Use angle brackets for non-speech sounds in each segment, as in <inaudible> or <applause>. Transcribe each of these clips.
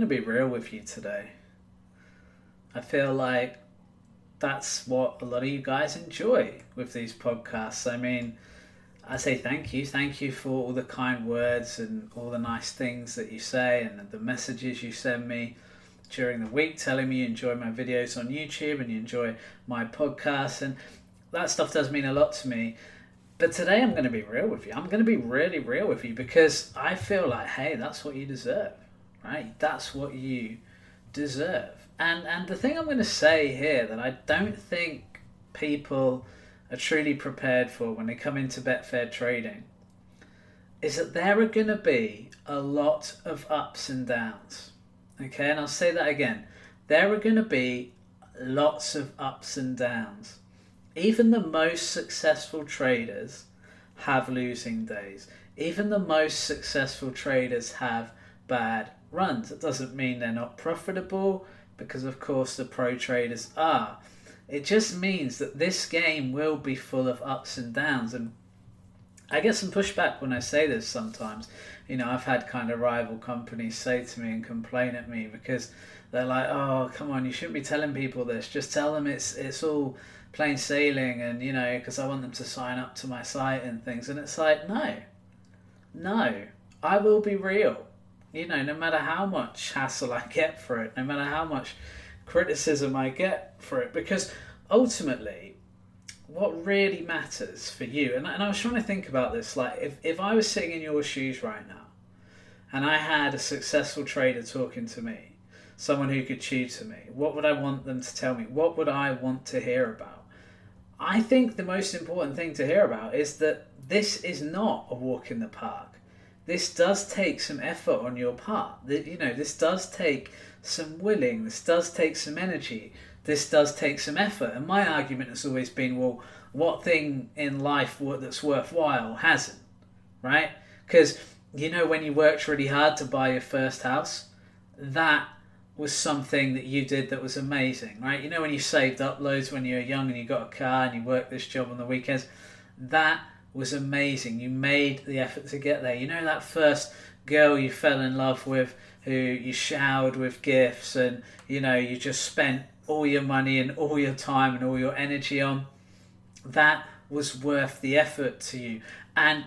to be real with you today. I feel like that's what a lot of you guys enjoy with these podcasts. I mean, I say thank you. Thank you for all the kind words and all the nice things that you say and the messages you send me during the week telling me you enjoy my videos on YouTube and you enjoy my podcast. And that stuff does mean a lot to me. But today I'm going to be real with you. I'm going to be really real with you because I feel like, hey, that's what you deserve, right? That's what you deserve. And and the thing I'm going to say here that I don't think people are truly prepared for when they come into Betfair trading is that there are going to be a lot of ups and downs. Okay, and I'll say that again. There are going to be lots of ups and downs. Even the most successful traders have losing days. Even the most successful traders have bad runs. It doesn't mean they're not profitable, because of course the pro traders are. It just means that this game will be full of ups and downs. And I get some pushback when I say this sometimes. You know, I've had kind of rival companies say to me and complain at me because they're like, "Oh, come on, you shouldn't be telling people this. Just tell them it's it's all plain sailing." And you know, because I want them to sign up to my site and things. And it's like, no, no, I will be real. You know, no matter how much hassle I get for it, no matter how much criticism I get for it, because ultimately, what really matters for you, and, and I was trying to think about this, like if, if I was sitting in your shoes right now, and I had a successful trader talking to me, someone who could tutor me, what would I want them to tell me? What would I want to hear about? I think the most important thing to hear about is that this is not a walk in the park. This does take some effort on your part. You know, this does take some willing, this does take some energy, this does take some effort. And my argument has always been well, what thing in life that's worthwhile hasn't, right? Because, you know, when you worked really hard to buy your first house, that was something that you did that was amazing, right? You know, when you saved up loads when you were young and you got a car and you worked this job on the weekends, that was amazing. You made the effort to get there. You know, that first girl you fell in love with who you showered with gifts and, you know, you just spent all your money and all your time and all your energy on. That was worth the effort to you. And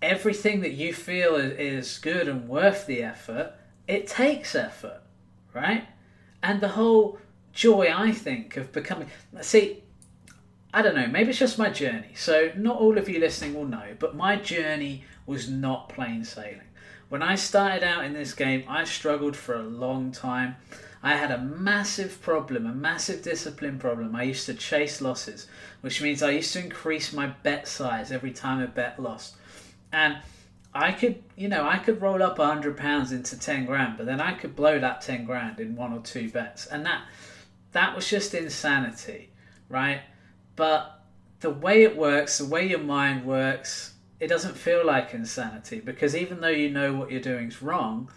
everything that you feel is good and worth the effort, it takes effort, right? And the whole joy, I think, of becoming. See, I don't know, maybe it's just my journey. So, not all of you listening will know, but my journey was not plain sailing. When I started out in this game, I struggled for a long time. I had a massive problem, a massive discipline problem. I used to chase losses, which means I used to increase my bet size every time a bet lost. And I could, you know, I could roll up a hundred pounds into ten grand, but then I could blow that ten grand in one or two bets, and that that was just insanity, right? But the way it works, the way your mind works, it doesn't feel like insanity because even though you know what you're doing is wrong,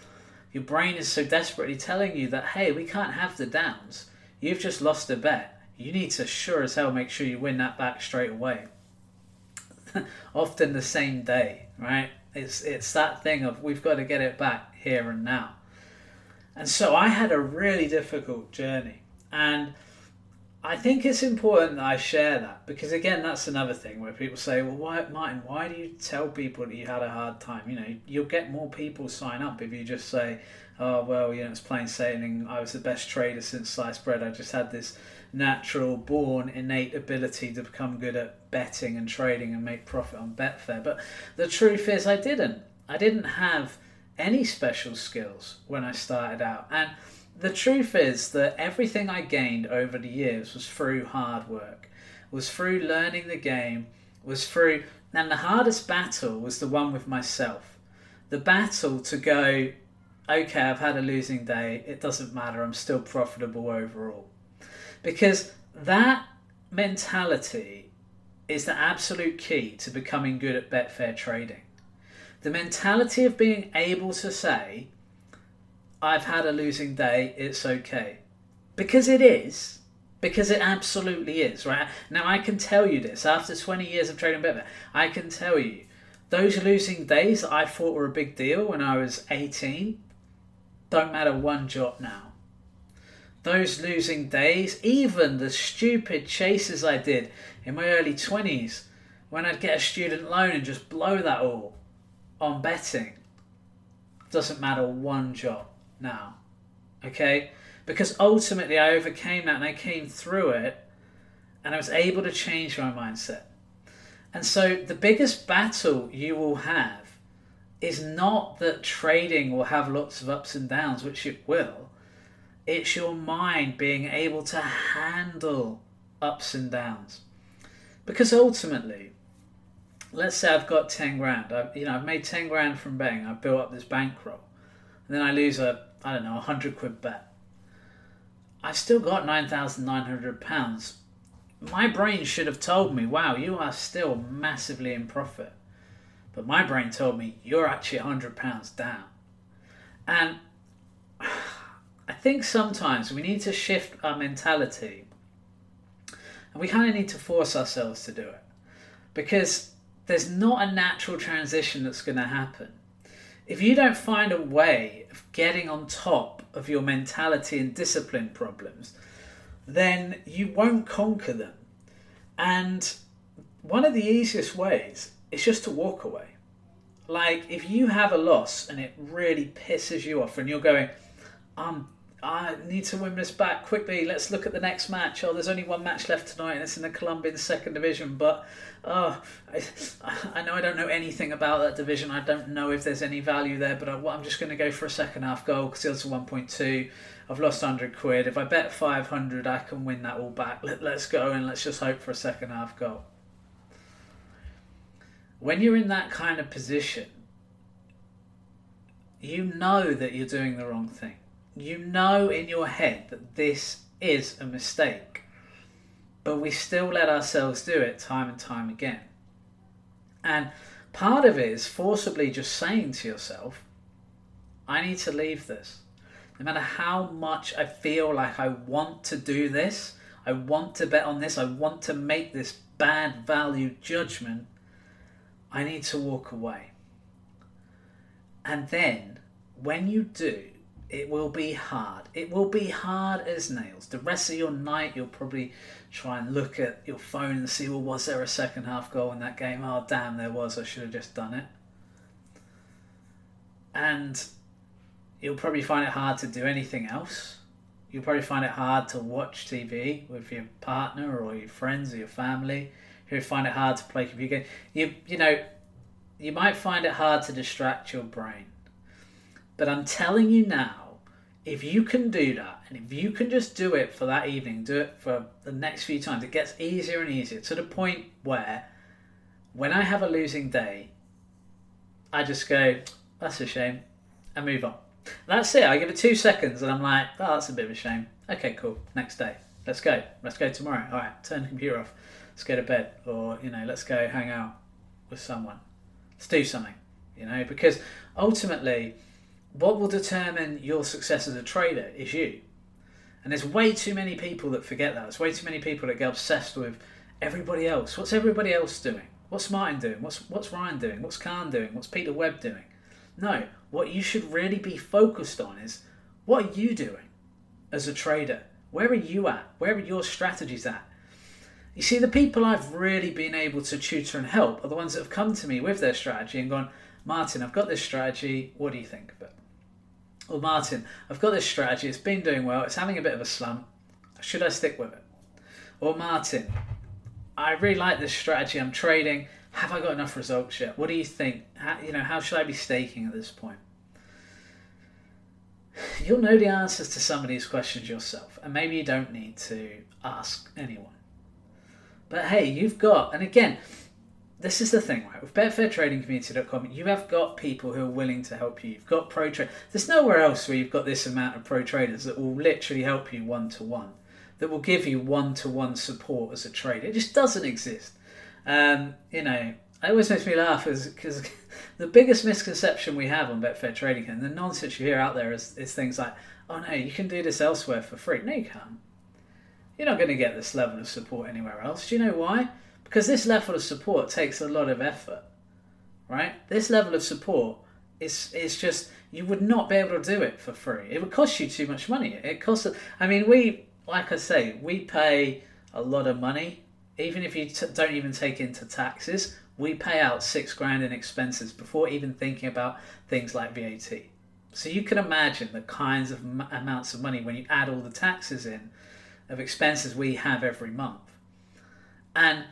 your brain is so desperately telling you that, hey, we can't have the downs. You've just lost a bet. You need to sure as hell make sure you win that back straight away. <laughs> Often the same day, right? It's it's that thing of we've got to get it back here and now. And so I had a really difficult journey. And I think it's important that I share that because again, that's another thing where people say, "Well, why, Martin? Why do you tell people that you had a hard time?" You know, you'll get more people sign up if you just say, "Oh, well, you know, it's plain sailing. I was the best trader since sliced bread. I just had this natural, born, innate ability to become good at betting and trading and make profit on Betfair." But the truth is, I didn't. I didn't have any special skills when I started out, and the truth is that everything I gained over the years was through hard work, was through learning the game, was through, and the hardest battle was the one with myself. The battle to go, okay, I've had a losing day, it doesn't matter, I'm still profitable overall. Because that mentality is the absolute key to becoming good at Betfair trading. The mentality of being able to say, I've had a losing day, it's okay. Because it is. Because it absolutely is, right? Now, I can tell you this after 20 years of trading Betfair, I can tell you those losing days I thought were a big deal when I was 18, don't matter one jot now. Those losing days, even the stupid chases I did in my early 20s when I'd get a student loan and just blow that all on betting, doesn't matter one jot now. Okay? Because ultimately I overcame that and I came through it and I was able to change my mindset. And so the biggest battle you will have is not that trading will have lots of ups and downs, which it will. It's your mind being able to handle ups and downs. Because ultimately, let's say I've got 10 grand. I've, you know, I've made 10 grand from betting. I've built up this bankroll. And then I lose a, I don't know, a 100 quid bet. I've still got 9,900 pounds. My brain should have told me, wow, you are still massively in profit. But my brain told me, you're actually a 100 pounds down. And <sighs> I think sometimes we need to shift our mentality and we kind of need to force ourselves to do it because there's not a natural transition that's going to happen. If you don't find a way of getting on top of your mentality and discipline problems, then you won't conquer them. And one of the easiest ways is just to walk away. Like if you have a loss and it really pisses you off and you're going, I'm I need to win this back quickly. Let's look at the next match. Oh, there's only one match left tonight, and it's in the Colombian second division. But oh, I, I know I don't know anything about that division. I don't know if there's any value there. But I, am just going to go for a second half goal because it's 1.2. I've lost 100 quid. If I bet 500, I can win that all back. Let, let's go and let's just hope for a second half goal. When you're in that kind of position, you know that you're doing the wrong thing you know in your head that this is a mistake, but we still let ourselves do it time and time again. And part of it is forcibly just saying to yourself, I need to leave this. No matter how much I feel like I want to do this, I want to bet on this, I want to make this bad value judgment, I need to walk away. And then, when you do, it will be hard. It will be hard as nails. The rest of your night, you'll probably try and look at your phone and see, well, was there a second half goal in that game? Oh, damn, there was. I should have just done it. And you'll probably find it hard to do anything else. You'll probably find it hard to watch TV with your partner or your friends or your family. You'll find it hard to play computer games. You, you know, you might find it hard to distract your brain but I'm telling you now, if you can do that, and if you can just do it for that evening, do it for the next few times, it gets easier and easier to the point where when I have a losing day, I just go, that's a shame, and move on. That's it. I give it two seconds and I'm like, oh, that's a bit of a shame. Okay, cool. Next day. Let's go. Let's go tomorrow. All right, turn the computer off. Let's go to bed. Or, you know, let's go hang out with someone. Let's do something, you know, because ultimately, what will determine your success as a trader is you. And there's way too many people that forget that. There's way too many people that get obsessed with everybody else. What's everybody else doing? What's Martin doing? What's what's Ryan doing? What's Khan doing? What's Peter Webb doing? No, what you should really be focused on is what are you doing as a trader? Where are you at? Where are your strategies at? You see, the people I've really been able to tutor and help are the ones that have come to me with their strategy and gone, Martin, I've got this strategy. What do you think of it? Well, Martin, I've got this strategy. It's been doing well. It's having a bit of a slump. Should I stick with it? Or Martin, I really like this strategy. I'm trading. Have I got enough results yet? What do you think? How, you know, how should I be staking at this point? You'll know the answers to some of these questions yourself, and maybe you don't need to ask anyone. But hey, you've got, and again, this is the thing, right? With BetfairTradingCommunity.com, you have got people who are willing to help you. You've got pro traders. There's nowhere else where you've got this amount of pro traders that will literally help you one to one, that will give you one to one support as a trader. It just doesn't exist. Um, you know, it always makes me laugh because <laughs> the biggest misconception we have on Betfair Trading and the nonsense you hear out there is, is things like, oh no, you can do this elsewhere for free. No, you can't. You're not going to get this level of support anywhere else. Do you know why? Because this level of support takes a lot of effort, right? This level of support is it's just you would not be able to do it for free. It would cost you too much money. It costs. I mean, we like I say, we pay a lot of money. Even if you t- don't even take into taxes, we pay out six grand in expenses before even thinking about things like VAT. So you can imagine the kinds of m- amounts of money when you add all the taxes in of expenses we have every month. And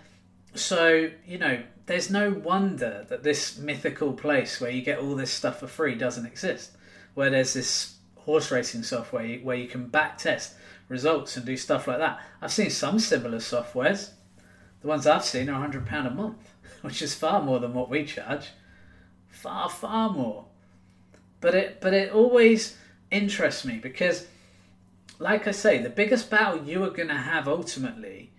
so, you know, there's no wonder that this mythical place where you get all this stuff for free doesn't exist. Where there's this horse racing software where you can back test results and do stuff like that. I've seen some similar softwares. The ones I've seen are £100 a month, <laughs> which is far more than what we charge. Far, far more. But it, but it always interests me because, like I say, the biggest battle you are going to have ultimately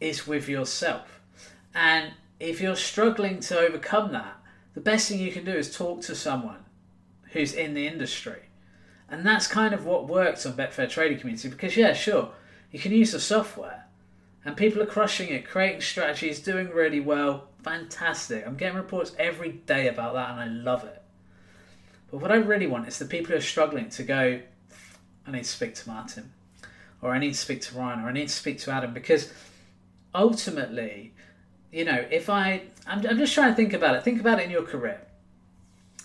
is with yourself. And if you're struggling to overcome that, the best thing you can do is talk to someone who's in the industry. And that's kind of what works on Betfair Trading Community because, yeah, sure, you can use the software and people are crushing it, creating strategies, doing really well. Fantastic. I'm getting reports every day about that and I love it. But what I really want is the people who are struggling to go, I need to speak to Martin, or I need to speak to Ryan, or I need to speak to Adam because ultimately, you know, if I, I'm, I'm just trying to think about it. Think about it in your career.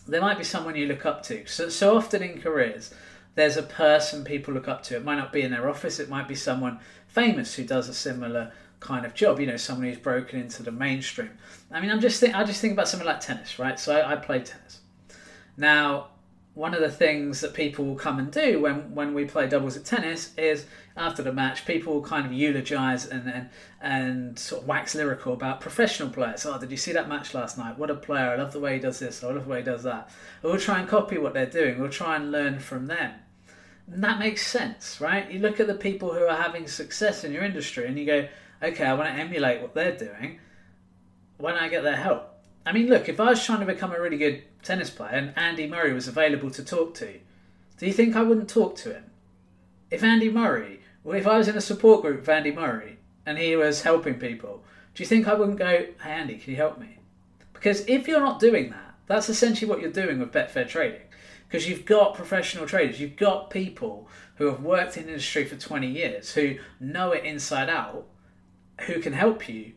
There might be someone you look up to. So, so often in careers, there's a person people look up to. It might not be in their office. It might be someone famous who does a similar kind of job. You know, someone who's broken into the mainstream. I mean, I'm just think, I just think about something like tennis, right? So I, I played tennis. Now, one of the things that people will come and do when, when we play doubles at tennis is after the match, people will kind of eulogize and, and and sort of wax lyrical about professional players. Oh, did you see that match last night? What a player! I love the way he does this. I love the way he does that. we'll try and copy what they're doing. We'll try and learn from them. And that makes sense, right? You look at the people who are having success in your industry and you go, okay, I want to emulate what they're doing. Why don't I get their help? I mean, look, if I was trying to become a really good tennis player and Andy Murray was available to talk to, do you think I wouldn't talk to him? If Andy Murray, well, if I was in a support group with Andy Murray and he was helping people, do you think I wouldn't go, hey Andy, can you help me? Because if you're not doing that, that's essentially what you're doing with Betfair Trading. Because you've got professional traders, you've got people who have worked in the industry for 20 years, who know it inside out, who can help you.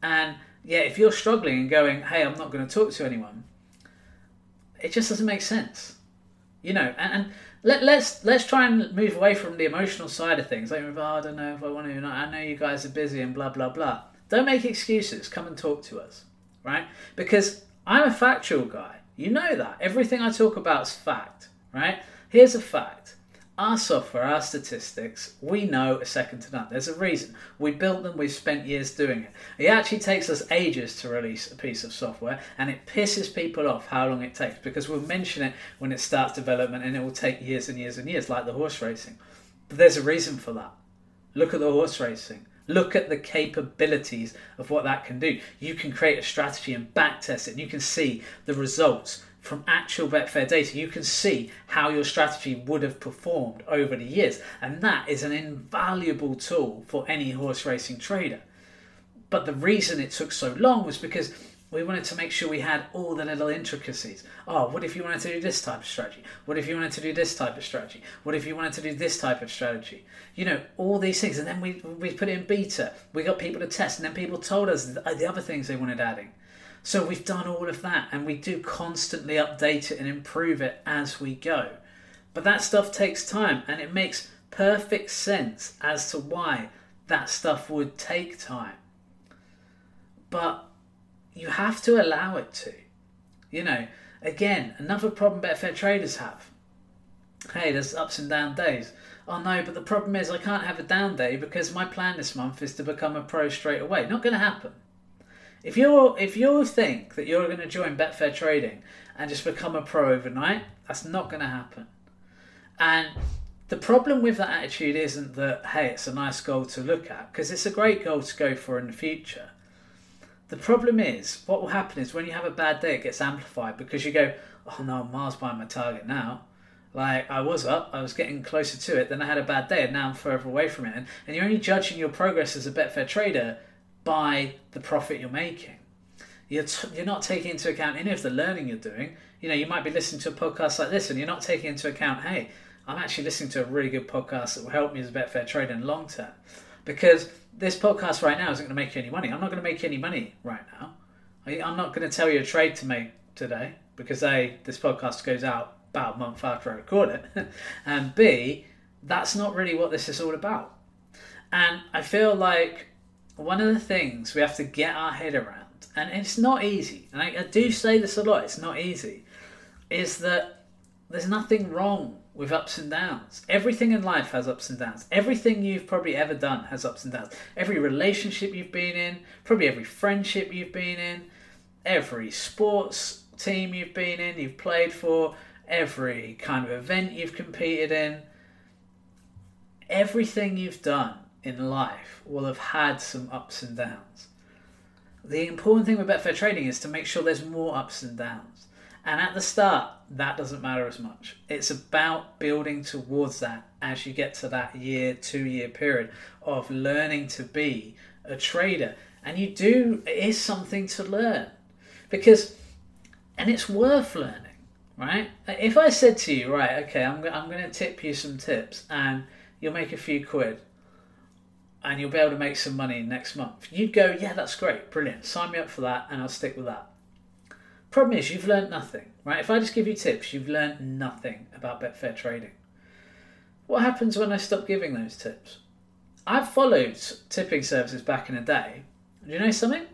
And yeah, if you're struggling and going, hey, I'm not going to talk to anyone, it just doesn't make sense. You know, and, and let, let's let's try and move away from the emotional side of things. Like, oh, I don't know if I want to. I know you guys are busy and blah blah blah. Don't make excuses. Come and talk to us, right? Because I'm a factual guy. You know that everything I talk about is fact, right? Here's a fact: our software, our statistics, we know a second to none. There's a reason. We built them, we've spent years doing it. It actually takes us ages to release a piece of software, and it pisses people off how long it takes because we'll mention it when it starts development and it will take years and years and years, like the horse racing. But there's a reason for that. Look at the horse racing. Look at the capabilities of what that can do. You can create a strategy and backtest it, and you can see the results from actual Betfair data, you can see how your strategy would have performed over the years. And that is an invaluable tool for any horse racing trader. But the reason it took so long was because we wanted to make sure we had all the little intricacies. Oh, what if you wanted to do this type of strategy? What if you wanted to do this type of strategy? What if you wanted to do this type of strategy? You know, all these things. And then we, we put it in beta. We got people to test, and then people told us the other things they wanted adding. So we've done all of that and we do constantly update it and improve it as we go. But that stuff takes time and it makes perfect sense as to why that stuff would take time. But you have to allow it to. You know, again, another problem Betfair traders have. Hey, there's ups and down days. Oh no, but the problem is I can't have a down day because my plan this month is to become a pro straight away. Not going to happen. If you if you think that you're going to join Betfair Trading and just become a pro overnight, that's not going to happen. And the problem with that attitude isn't that hey, it's a nice goal to look at because it's a great goal to go for in the future. The problem is what will happen is when you have a bad day, it gets amplified because you go, oh no, I'm miles behind my target now. Like I was up, I was getting closer to it, then I had a bad day, and now I'm further away from it. And, and you're only judging your progress as a Betfair trader by the profit you're making. You're, t- you're not taking into account any of the learning you're doing. You're know, you might be listening to a podcast like this and you're not taking into account, hey, I'm actually listening to a really good podcast that will help me as a Betfair trader in the long term. Because this podcast right now isn't going to make you any money. I'm not going to make you any money right now. I'm not going to tell you a trade to make today because A, this podcast goes out about a month after I record it, <laughs> and B, that's not really what this is all about. And I feel like one of the things we have to get our head around, and it's not easy, and I, I do say this a lot, it's not easy, is that there's nothing wrong with ups and downs. Everything in life has ups and downs. Everything you've probably ever done has ups and downs. Every relationship you've been in, probably every friendship you've been in, every sports team you've been in, you've played for, every kind of event you've competed in, everything you've done in life will have had some ups and downs. The important thing with Betfair Trading is to make sure there's more ups and downs. And at the start, that doesn't matter as much. It's about building towards that as you get to that year, two year period of learning to be a trader. And you do, it is something to learn because, and it's worth learning, right? If I said to you, right, okay, I'm, I'm going to tip you some tips and you'll make a few quid and you'll be able to make some money next month, you'd go, yeah, that's great, brilliant, sign me up for that and I'll stick with that. Problem is, you've learned nothing, right? If I just give you tips, you've learned nothing about Betfair trading. What happens when I stop giving those tips? I've followed tipping services back in the day. Do you know something?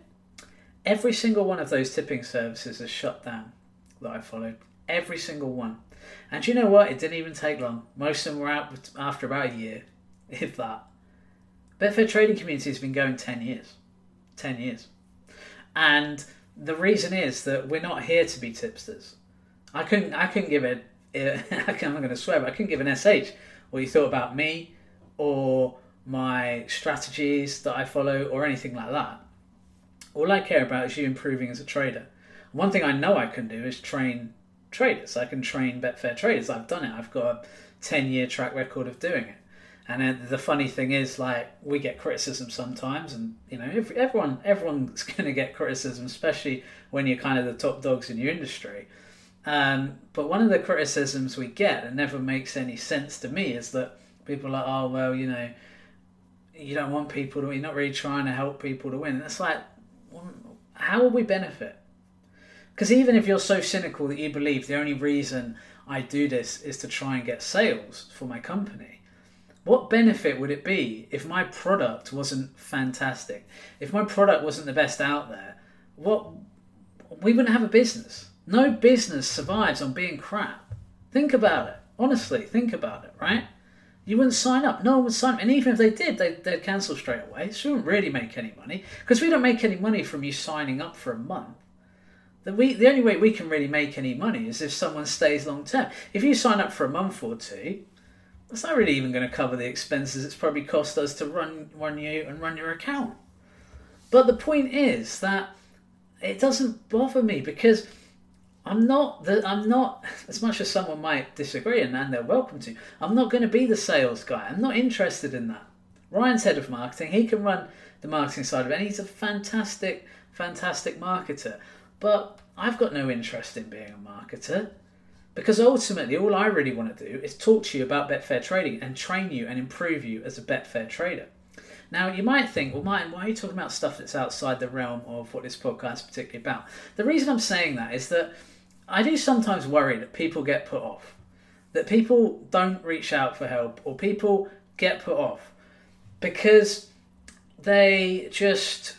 Every single one of those tipping services is shut down that I followed. Every single one. And do you know what? It didn't even take long. Most of them were out after about a year, <laughs> if that. Betfair Trading Community has been going 10 years. 10 years. And the reason is that we're not here to be tipsters. I couldn't I couldn't give <laughs> it I'm going to swear, but I couldn't give an SH what you thought about me or my strategies that I follow or anything like that. All I care about is you improving as a trader. One thing I know I can do is train traders. I can train Betfair traders. I've done it. I've got a 10 year track record of doing it. And the funny thing is, like, we get criticism sometimes, and you know, everyone everyone's <laughs> going to get criticism, especially when you're kind of the top dogs in your industry. Um, but one of the criticisms we get, and never makes any sense to me, is that people are like, oh well, you know, you don't want people to, you're not really trying to help people to win. And it's like, how will we benefit? Because even if you're so cynical that you believe the only reason I do this is to try and get sales for my company, what benefit would it be if my product wasn't fantastic? If my product wasn't the best out there, what we wouldn't have a business. No business survives on being crap. Think about it. Honestly, think about it, right? You wouldn't sign up. No one would sign up. And even if they did, they, they'd cancel straight away. So we wouldn't really make any money. Because we don't make any money from you signing up for a month. The, we, the only way we can really make any money is if someone stays long term. If you sign up for a month or two, that's not really even going to cover the expenses it's probably cost us to run run you and run your account. But the point is that it doesn't bother me because I'm not the I'm not as much as someone might disagree and, and they're welcome to. I'm not going to be the sales guy. I'm not interested in that. Ryan's head of marketing. He can run the marketing side of it. And he's a fantastic, fantastic marketer. But I've got no interest in being a marketer. Because ultimately, all I really want to do is talk to you about Betfair trading and train you and improve you as a Betfair trader. Now, you might think, well, Martin, why are you talking about stuff that's outside the realm of what this podcast is particularly about? The reason I'm saying that is that I do sometimes worry that people get put off, that people don't reach out for help, or people get put off because they just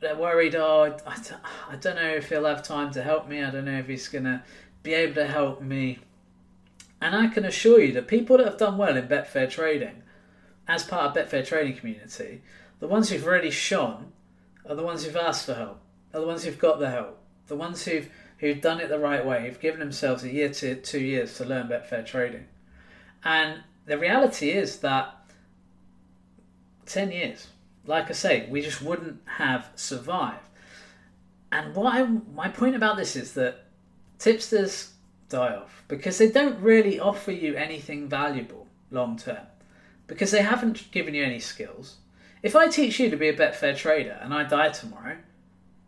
they're worried. Oh, I, I don't know if he'll have time to help me. I don't know if he's gonna be able to help me. And I can assure you that people that have done well in Betfair trading, as part of Betfair trading community, the ones who've really shone are the ones who've asked for help, are the ones who've got the help, the ones who've who've done it the right way, who've given themselves a year to two years to learn Betfair trading. And the reality is that 10 years, like I say, we just wouldn't have survived. And what I, my point about this is that tipsters die off because they don't really offer you anything valuable long term because they haven't given you any skills. If I teach you to be a Betfair trader and I die tomorrow,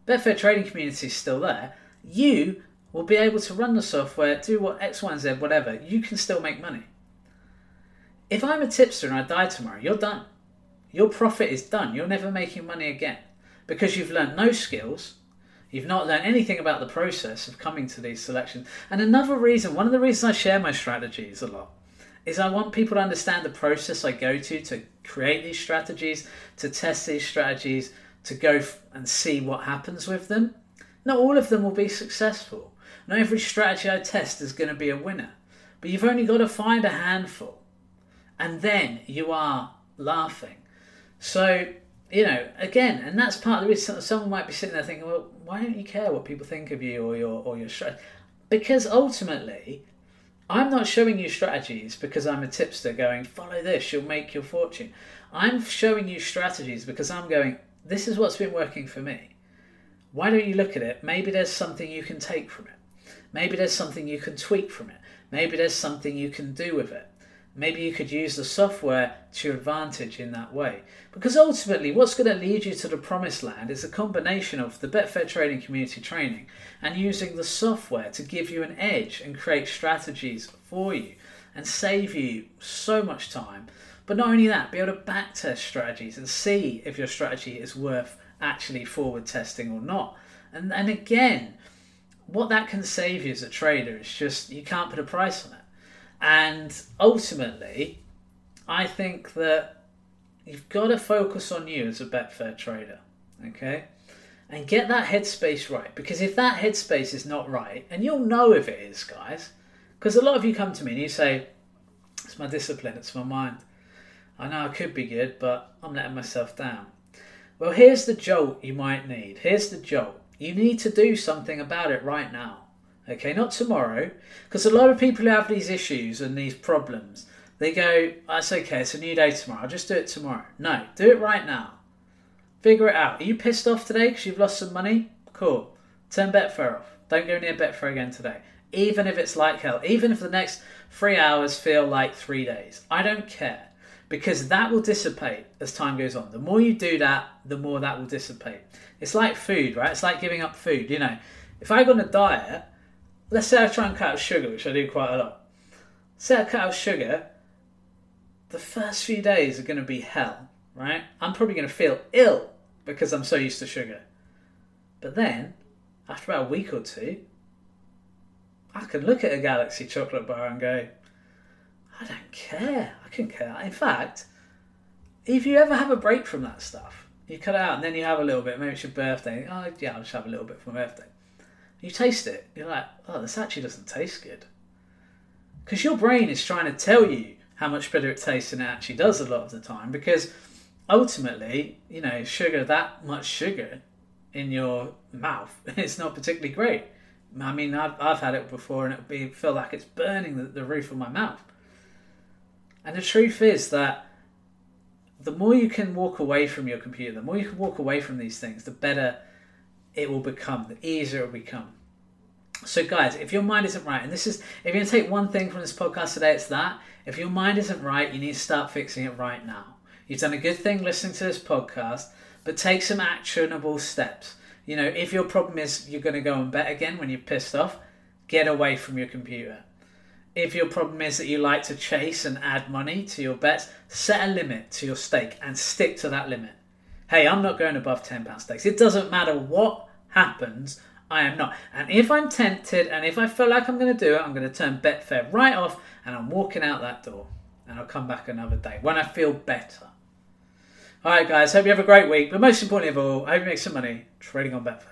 Betfair trading community is still there. You will be able to run the software, do what X, Y, and Z, whatever. You can still make money. If I'm a tipster and I die tomorrow, you're done. Your profit is done. You're never making money again because you've learned no skills. You've not learned anything about the process of coming to these selections. And another reason, one of the reasons I share my strategies a lot, is I want people to understand the process I go to to create these strategies, to test these strategies, to go and see what happens with them. Not all of them will be successful. Not every strategy I test is going to be a winner. But you've only got to find a handful. And then you are laughing. So, you know, again, and that's part of the reason someone might be sitting there thinking, well, why don't you care what people think of you or your or your strategy? Because ultimately, I'm not showing you strategies because I'm a tipster going, follow this, you'll make your fortune. I'm showing you strategies because I'm going, this is what's been working for me. Why don't you look at it? Maybe there's something you can take from it. Maybe there's something you can tweak from it. Maybe there's something you can do with it. Maybe you could use the software to your advantage in that way. Because ultimately, what's going to lead you to the promised land is a combination of the Betfair Trading Community training and using the software to give you an edge and create strategies for you and save you so much time. But not only that, be able to backtest strategies and see if your strategy is worth actually forward testing or not. And, and again, what that can save you as a trader is just you can't put a price on it. And ultimately, I think that you've got to focus on you as a Betfair trader, okay? And get that headspace right. Because if that headspace is not right, and you'll know if it is, guys, because a lot of you come to me and you say, it's my discipline, it's my mind. I know I could be good, but I'm letting myself down. Well, here's the jolt you might need. Here's the jolt. You need to do something about it right now. Okay, not tomorrow, because a lot of people who have these issues and these problems, they go, oh, "That's okay. It's a new day tomorrow. I'll just do it tomorrow." No, do it right now. Figure it out. Are you pissed off today because you've lost some money? Cool. Turn Betfair off. Don't go near Betfair again today. Even if it's like hell. Even if the next three hours feel like three days. I don't care. Because that will dissipate as time goes on. The more you do that, the more that will dissipate. It's like food, right? It's like giving up food. You know, if I go on a diet, let's say I try and cut out sugar, which I do quite a lot. Say I cut out sugar, the first few days are going to be hell, right? I'm probably going to feel ill because I'm so used to sugar. But then, after about a week or two, I can look at a Galaxy chocolate bar and go, I don't care. I can care. In fact, if you ever have a break from that stuff, you cut it out and then you have a little bit, maybe it's your birthday. Oh, yeah, I'll just have a little bit for my birthday. You taste it, you're like, oh, this actually doesn't taste good. Because your brain is trying to tell you how much better it tastes than it actually does a lot of the time. Because ultimately, you know, sugar, that much sugar in your mouth, <laughs> it's not particularly great. I mean, I've, I've had it before and it be feel like it's burning the, the roof of my mouth. And the truth is that the more you can walk away from your computer, the more you can walk away from these things, the better it will become, the easier it will become. So, guys, if your mind isn't right, and this is, if you're going to take one thing from this podcast today, it's that. If your mind isn't right, you need to start fixing it right now. You've done a good thing listening to this podcast, but take some actionable steps. You know, if your problem is you're going to go and bet again when you're pissed off, get away from your computer. If your problem is that you like to chase and add money to your bets, set a limit to your stake and stick to that limit hey, I'm not going above £10 stakes. It doesn't matter what happens, I am not. And if I'm tempted and if I feel like I'm going to do it, I'm going to turn Betfair right off and I'm walking out that door. And I'll come back another day when I feel better. All right, guys, hope you have a great week. But most importantly of all, I hope you make some money trading on Betfair.